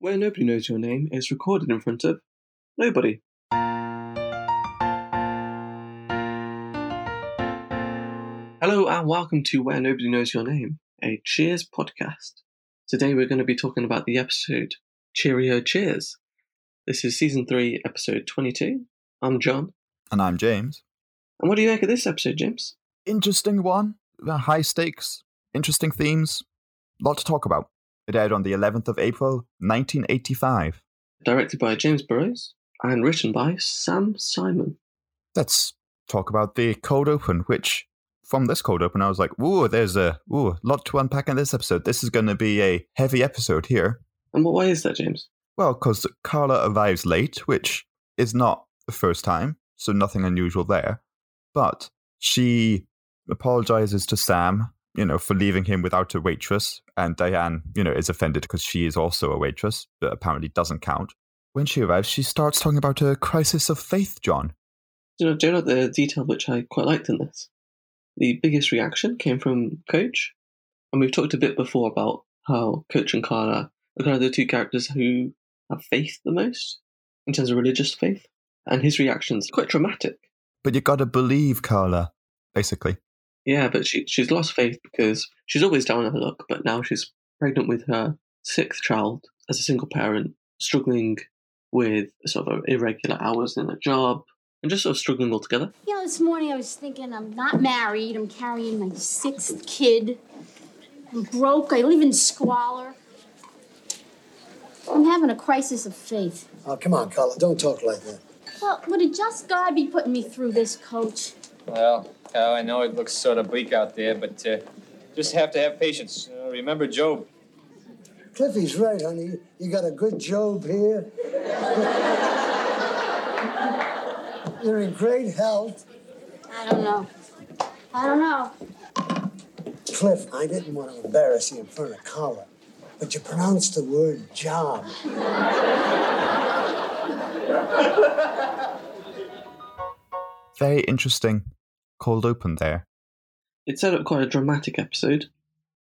Where Nobody Knows Your Name is recorded in front of nobody. Hello and welcome to Where Nobody Knows Your Name, a Cheers podcast. Today we're going to be talking about the episode Cheerio Cheers. This is season 3, episode 22. I'm John. And I'm James. And what do you make of this episode, James? Interesting one. Uh, High stakes, interesting themes, lot to talk about. It aired on the 11th of April, 1985. Directed by James Burrows and written by Sam Simon. Let's talk about the cold open, which from this cold open, I was like, ooh, there's a ooh, lot to unpack in this episode. This is going to be a heavy episode here. And what way is that, James? Well, because Carla arrives late, which is not the first time, so nothing unusual there. But she apologizes to Sam, you know, for leaving him without a waitress, and Diane, you know, is offended because she is also a waitress, but apparently doesn't count. When she arrives, she starts talking about a crisis of faith, John. You know, do you know the detail which I quite liked in this? The biggest reaction came from Coach. And we've talked a bit before about how Coach and Carla are kind of the two characters who have faith the most in terms of religious faith. And his reaction's quite dramatic. But you've gotta believe Carla, basically. Yeah, but she she's lost faith because she's always down on her luck, but now she's pregnant with her sixth child as a single parent, struggling with sort of irregular hours in a job, and just sort of struggling altogether. You know, this morning I was thinking I'm not married, I'm carrying my sixth kid. I'm broke, I live in squalor. I'm having a crisis of faith. Oh, come on, Carla, don't talk like that. Well, would it just God be putting me through this, coach? Well, Cal, I know it looks sort of bleak out there, but uh, just have to have patience. Uh, remember Job. Cliffy's right, honey. You got a good job here. You're in great health. I don't know. I don't know. Cliff, I didn't want to embarrass you in front of Carla, but you pronounced the word job. Very interesting cold open there. It set up quite a dramatic episode.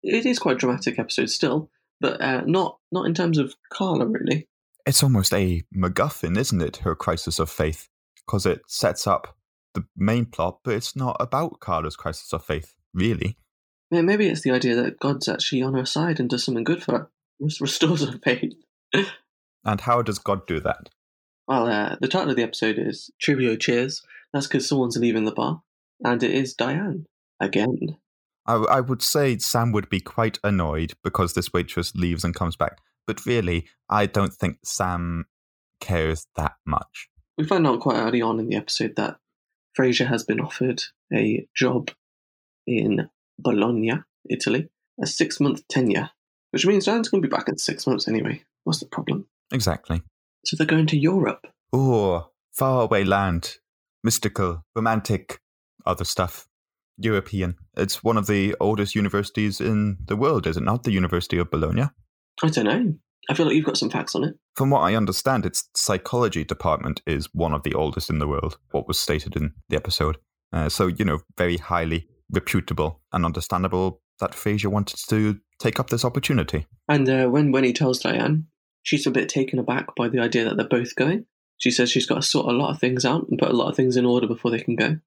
It is quite a dramatic episode still, but uh, not not in terms of Carla really. It's almost a MacGuffin, isn't it? Her crisis of faith, because it sets up the main plot, but it's not about Carla's crisis of faith, really. Yeah, maybe it's the idea that God's actually on her side and does something good for her, restores her faith. And how does God do that? Well, uh, the title of the episode is Cheerio Cheers. That's because someone's leaving the bar, and it is Diane again. I, I would say Sam would be quite annoyed because this waitress leaves and comes back, but really, I don't think Sam cares that much. We find out quite early on in the episode that Frasier has been offered a job in Bologna, Italy, a six month tenure, which means Diane's going to be back in six months anyway. What's the problem? Exactly. So they're going to Europe. Oh, faraway land, mystical, romantic, other stuff. European. It's one of the oldest universities in the world, is it not? The University of Bologna. I don't know. I feel like you've got some facts on it. From what I understand, its psychology department is one of the oldest in the world, what was stated in the episode. Uh, so, you know, very highly reputable and understandable that Frasier wanted to take up this opportunity. And uh, when when he tells Diane, she's a bit taken aback by the idea that they're both going. She says she's got to sort a lot of things out and put a lot of things in order before they can go,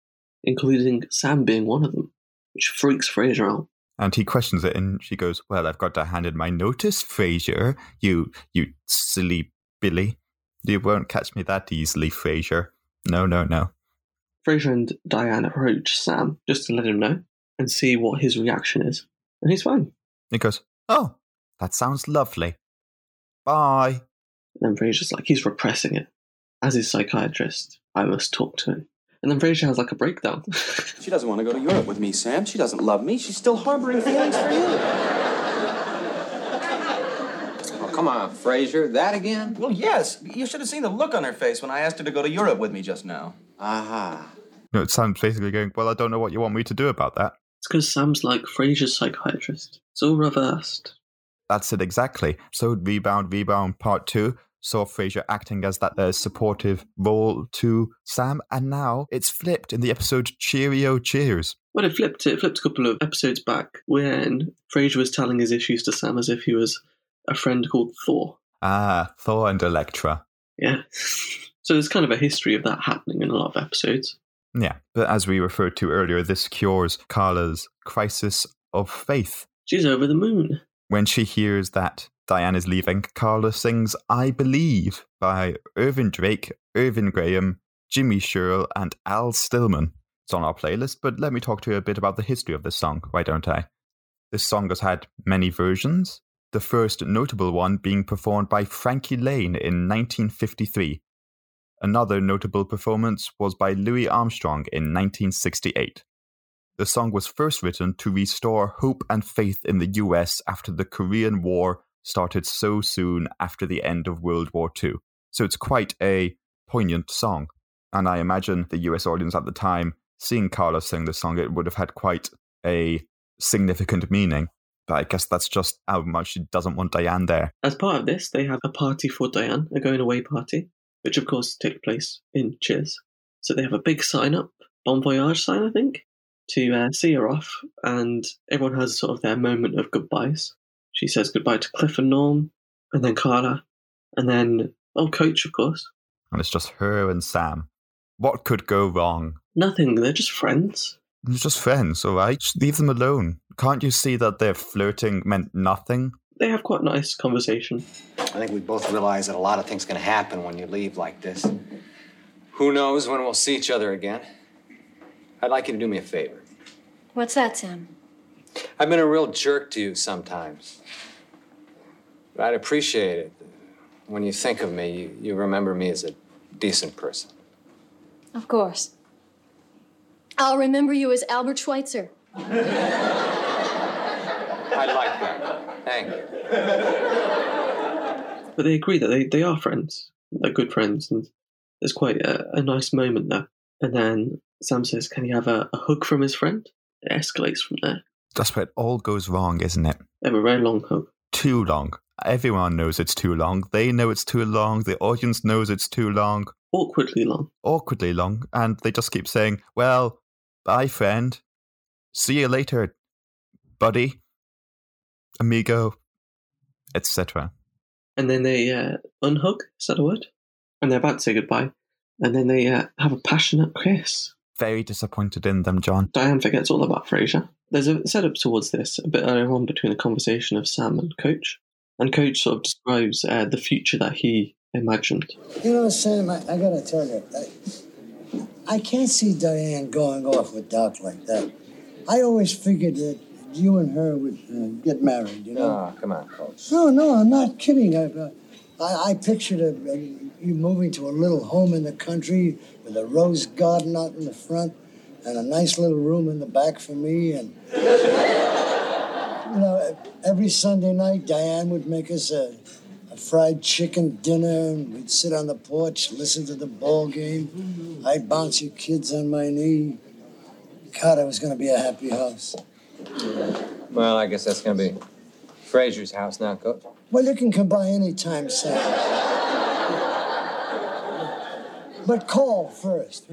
including Sam being one of them, which freaks Frasier out. And he questions it, and she goes, "Well, I've got to hand in my notice, Frasier. You, you silly Billy. You won't catch me that easily, Frasier. No, no, no." Frasier and Diane approach Sam just to let him know and see what his reaction is, and he's fine. He goes, "Oh, that sounds lovely. Bye." And then Frasier's like he's repressing it. As his psychiatrist, I must talk to him. And then Frasier has like a breakdown. She doesn't want to go to Europe with me, Sam. She doesn't love me. She's still harboring feelings for you. Oh, come on, Frasier. That again? Well, yes. You should have seen the look on her face when I asked her to go to Europe with me just now. Aha. No, it sounds basically going, Well, I don't know what you want me to do about that. it's because Sam's like Frasier's psychiatrist. It's all reversed. That's it exactly. So rebound, rebound part two saw Frasier acting as that uh, supportive role to Sam, and now it's flipped in the episode Cheerio Cheers. Well, it flipped. It flipped a couple of episodes back when Frasier was telling his issues to Sam as if he was a friend called Thor. Ah, Thor and Elektra. Yeah. So there's kind of a history of that happening in a lot of episodes. Yeah, but as we referred to earlier, this cures Carla's crisis of faith. She's over the moon. When she hears that Diane is leaving, Carla sings I Believe by Ervin Drake, Irvin Graham, Jimmy Shirl, and Al Stillman. It's on our playlist, but let me talk to you a bit about the history of this song, why don't I? This song has had many versions, the first notable one being performed by Frankie Laine in 1953. Another notable performance was by Louis Armstrong in 1968. The song was first written to restore hope and faith in the US after the Korean War started so soon after the end of World War II. So it's quite a poignant song. And I imagine the US audience at the time, seeing Carla sing the song, it would have had quite a significant meaning. But I guess that's just how much she doesn't want Diane there. As part of this, they have a party for Diane, a going away party, which of course takes place in Cheers. So they have a big sign up, Bon Voyage sign, I think, to uh, see her off, and everyone has sort of their moment of goodbyes. She says goodbye to Cliff and Norm, and then Carla, and then, oh, Coach, of course. And it's just her and Sam. What could go wrong? Nothing, they're just friends. They're just friends, all right? Just leave them alone. Can't you see that their flirting meant nothing? They have quite a nice conversation. I think we both realize that a lot of things can happen when you leave like this. Who knows when we'll see each other again? I'd like you to do me a favor. What's that, Sam? I've been a real jerk to you sometimes. But I'd appreciate it when you think of me, you, you remember me as a decent person. Of course. I'll remember you as Albert Schweitzer. I like that. Thank you. But they agree that they, they are friends. They're good friends, and there's quite a, a nice moment there. And then Sam says, Can he have a, a hug from his friend? It escalates from there. That's where it all goes wrong, isn't it? They very long hug. Too long. Everyone knows it's too long. They know it's too long. The audience knows it's too long. Awkwardly long. Awkwardly long. And they just keep saying, Well, bye, friend. See you later, buddy, amigo, etc. And then they uh, unhug, is that a word? And they're about to say goodbye. And then they uh, have a passionate kiss. Very disappointed in them, John. Diane forgets all about Frasier. There's a setup towards this a bit earlier on between a conversation of Sam and Coach. And Coach sort of describes uh, the future that he imagined. You know, Sam, I, I gotta tell you, I, I can't see Diane going off with Doc like that. I always figured that you and her would uh, get married, you know? Oh, come on, Coach. No, no, I'm not kidding. I, uh, I, I pictured a, a, you moving to a little home in the country with a rose garden out in the front and a nice little room in the back for me. And, you know, every Sunday night, Diane would make us a, a fried chicken dinner, and we'd sit on the porch, listen to the ball game. I'd bounce you kids on my knee. God, it was going to be a happy house. Well, I guess that's gonna be Frasier's house now, Coach. Well, you can come by anytime, Sam. But call first.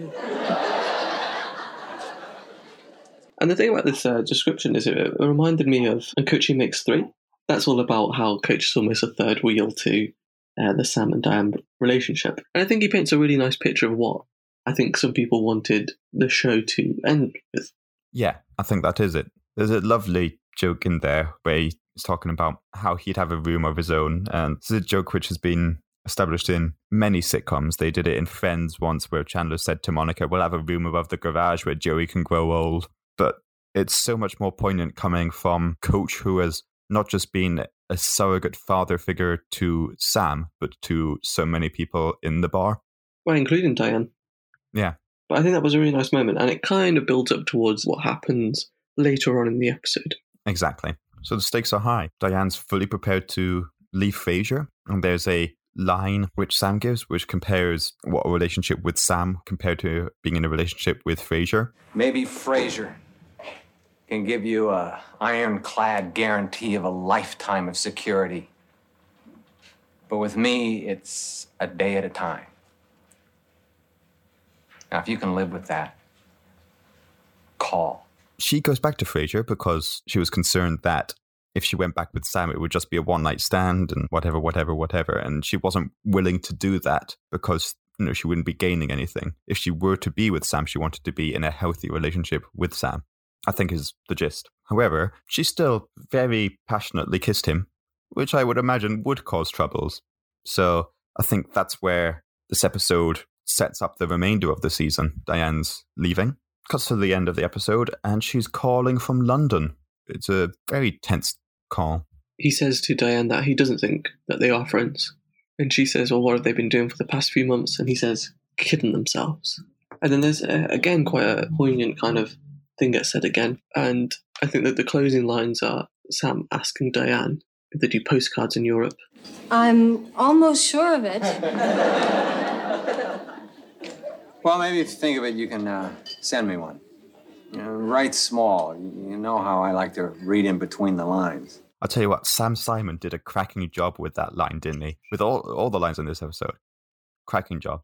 And the thing about this uh, description is it, it reminded me of and Coachy Mix 3. That's all about how Coach is almost a third wheel to uh, the Sam and Diane relationship. And I think he paints a really nice picture of what I think some people wanted the show to end with. Yeah, I think that is it. There's a lovely joke in there where he's talking about how he'd have a room of his own. And this is a joke which has been established in many sitcoms. They did it in Friends once where Chandler said to Monica, We'll have a room above the garage where Joey can grow old. But it's so much more poignant coming from Coach, who has not just been a surrogate father figure to Sam, but to so many people in the bar. Well, including Diane. Yeah. But I think that was a really nice moment, and it kind of builds up towards what happens later on in the episode. Exactly. So the stakes are high. Diane's fully prepared to leave Frasier, and there's a line which Sam gives, which compares what a relationship with Sam compared to being in a relationship with Frasier. Maybe Frasier can give you a ironclad guarantee of a lifetime of security. But with me, it's a day at a time. Now, if you can live with that, call. She goes back to Frasier because she was concerned that if she went back with Sam, it would just be a one night stand and whatever, whatever, whatever. And she wasn't willing to do that because you know she wouldn't be gaining anything. If she were to be with Sam, she wanted to be in a healthy relationship with Sam. I think is the gist. However, she still very passionately kissed him, which I would imagine would cause troubles. So I think that's where this episode sets up the remainder of the season. Diane's leaving, cuts to the end of the episode, and she's calling from London. It's a very tense call. He says to Diane that he doesn't think that they are friends. And she says, Well, what have they been doing for the past few months? And he says, Kidding themselves. And then there's, uh, again, quite a poignant kind of thing gets said again. And I think that the closing lines are Sam asking Diane if they do postcards in Europe. I'm almost sure of it. Well, maybe if you think of it, you can uh, send me one. You know, write small. You you know how I like to read in between the lines. I'll tell you what, Sam Simon did a cracking job with that line, didn't he? With all all the lines in this episode. Cracking job.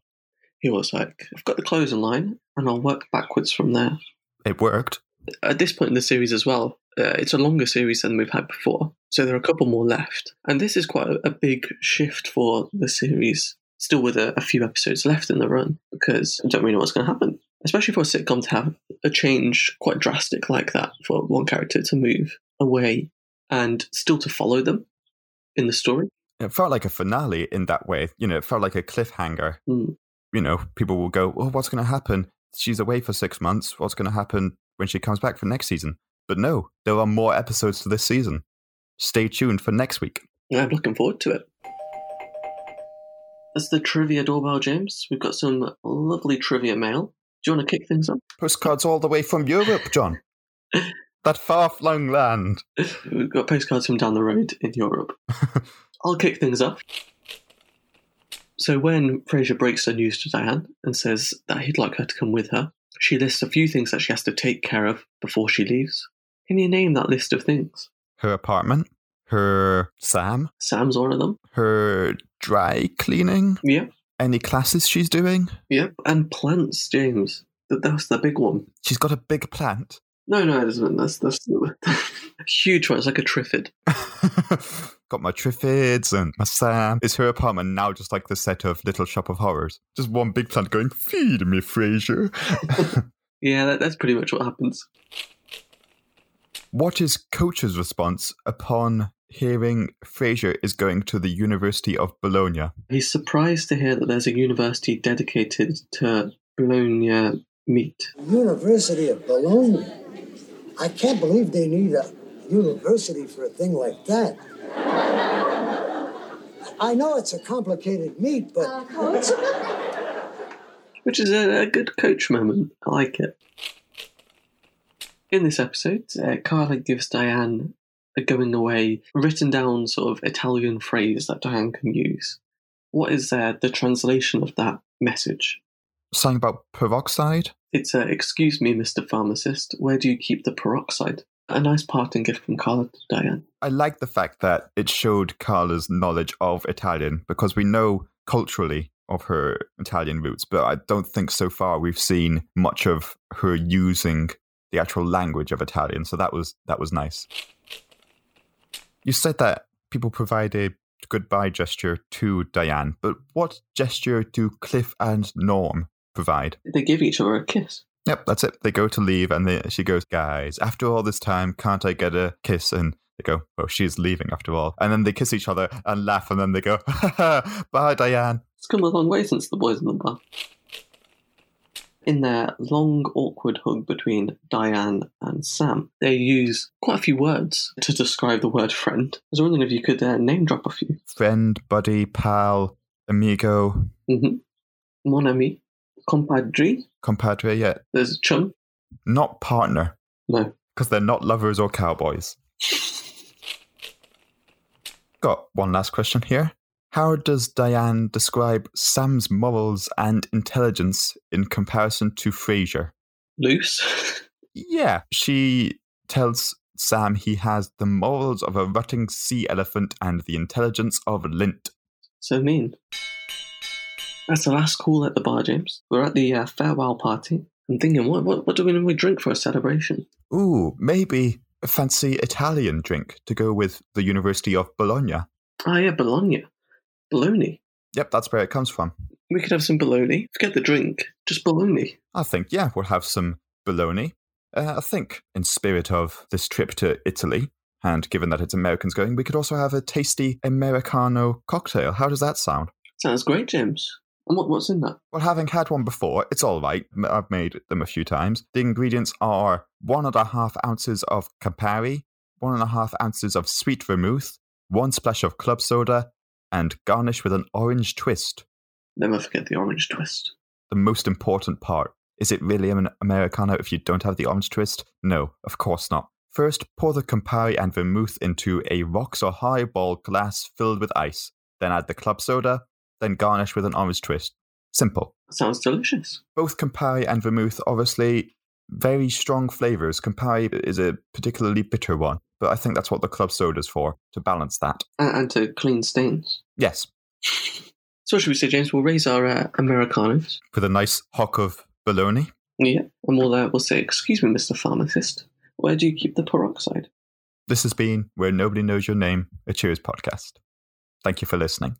He was like, I've got the closing line and I'll work backwards from there. It worked. At this point in the series as well, uh, it's a longer series than we've had before. So there are a couple more left. And this is quite a, a big shift for the series, still with a, a few episodes left in the run, because I don't really know what's going to happen. Especially for a sitcom to have a change quite drastic like that for one character to move away and still to follow them in the story. It felt like a finale in that way. You know, it felt like a cliffhanger. Mm. You know, people will go, well, what's going to happen? She's away for six months. What's going to happen when she comes back for next season? But no, there are more episodes to this season. Stay tuned for next week. I'm looking forward to it. That's the trivia doorbell, James. We've got some lovely trivia mail. Do you want to kick things off? Postcards all the way from Europe, John. that far flung land. We've got postcards from down the road in Europe. I'll kick things off. So when Frasier breaks the news to Diane and says that he'd like her to come with her, she lists a few things that she has to take care of before she leaves. Can you name that list of things? Her apartment, her Sam, Sam's one of them. her dry cleaning, Yep, any classes she's doing. yep. And plants, James. That- That's the big one. She's got a big plant. No, no, it isn't. That's, that's huge one. It's like a triffid. got my triffids and my Sam. Is her apartment now just like the set of Little Shop of Horrors? Just one big plant going, feed me, Frasier. Yeah, that, that's pretty much what happens. what is Coach's response upon hearing Frasier is going to the University of Bologna? He's surprised to hear that there's a university dedicated to Bologna meat. University of Bologna. I can't believe they need a university for a thing like that. I know it's a complicated meat, but Uh, Coach? which is a, a good coach moment. I like it. In this episode, uh, Carla gives Diane a going away, written down sort of Italian phrase that Diane can use. What is uh, the translation of that message? Something about peroxide? It's uh, Excuse me, Mr. Pharmacist, where do you keep the peroxide? A nice parting gift from Carla to Diane. I like the fact that it showed Carla's knowledge of Italian because we know culturally of her Italian roots, but I don't think so far we've seen much of her using the actual language of Italian. So that was that was nice. You said that people provide a goodbye gesture to Diane, but what gesture do Cliff and Norm provide? They give each other a kiss. Yep, that's it. They go to leave, and they, she goes, "Guys, after all this time, can't I get a kiss?" And they go, "Well, she's leaving after all." And then they kiss each other and laugh, and then they go, "Bye, Diane." It's come a long way since the boys in the bar. In their long, awkward hug between Diane and Sam, they use quite a few words to describe the word friend. I was wondering if you could uh, name drop a few. Friend, buddy, pal, amigo, Mm-hmm. Mon ami, compadre, compadre. Yeah, there's a chum. not partner No. because they're not lovers or cowboys. Got one last question here. How does Diane describe Sam's morals and intelligence in comparison to Frasier? Loose. Yeah, she tells Sam he has the morals of a rutting sea elephant and the intelligence of lint. so mean. That's the last call at the bar, James. We're at the uh, farewell party. I'm thinking, what, what, what do we normally drink for a celebration? Ooh, maybe a fancy Italian drink to go with the University of Bologna. Ah, yeah, bologna. Bologna. Yep, that's where it comes from. We could have some bologna. Forget the drink. Just bologna. I think, yeah, we'll have some bologna. Uh, I think, in spirit of this trip to Italy, and given that it's Americans going, we could also have a tasty Americano cocktail. How does that sound? Sounds great, James. And what, what's in that? Well, having had one before, it's all right. I've made them a few times. The ingredients are one and a half ounces of Campari, one and a half ounces of sweet vermouth, one splash of club soda, and garnish with an orange twist. Never forget the orange twist. The most important part is it really an Americano if you don't have the orange twist? No, of course not. First, pour the Campari and vermouth into a rocks or highball glass filled with ice. Then add the club soda, then garnish with an orange twist. Simple. Sounds delicious. Both Campari and vermouth, obviously, very strong flavors. Campari is a particularly bitter one, but I think that's what the club soda's for, to balance that. And, and to clean stains. Yes, So, should we say, James? We'll raise our uh, Americanos. with a nice hock of bologna. Yeah. And we'll, uh, we'll say, Excuse me, Mr. Pharmacist. Where do you keep the peroxide? This has been Where Nobody Knows Your Name, a Cheers podcast. Thank you for listening.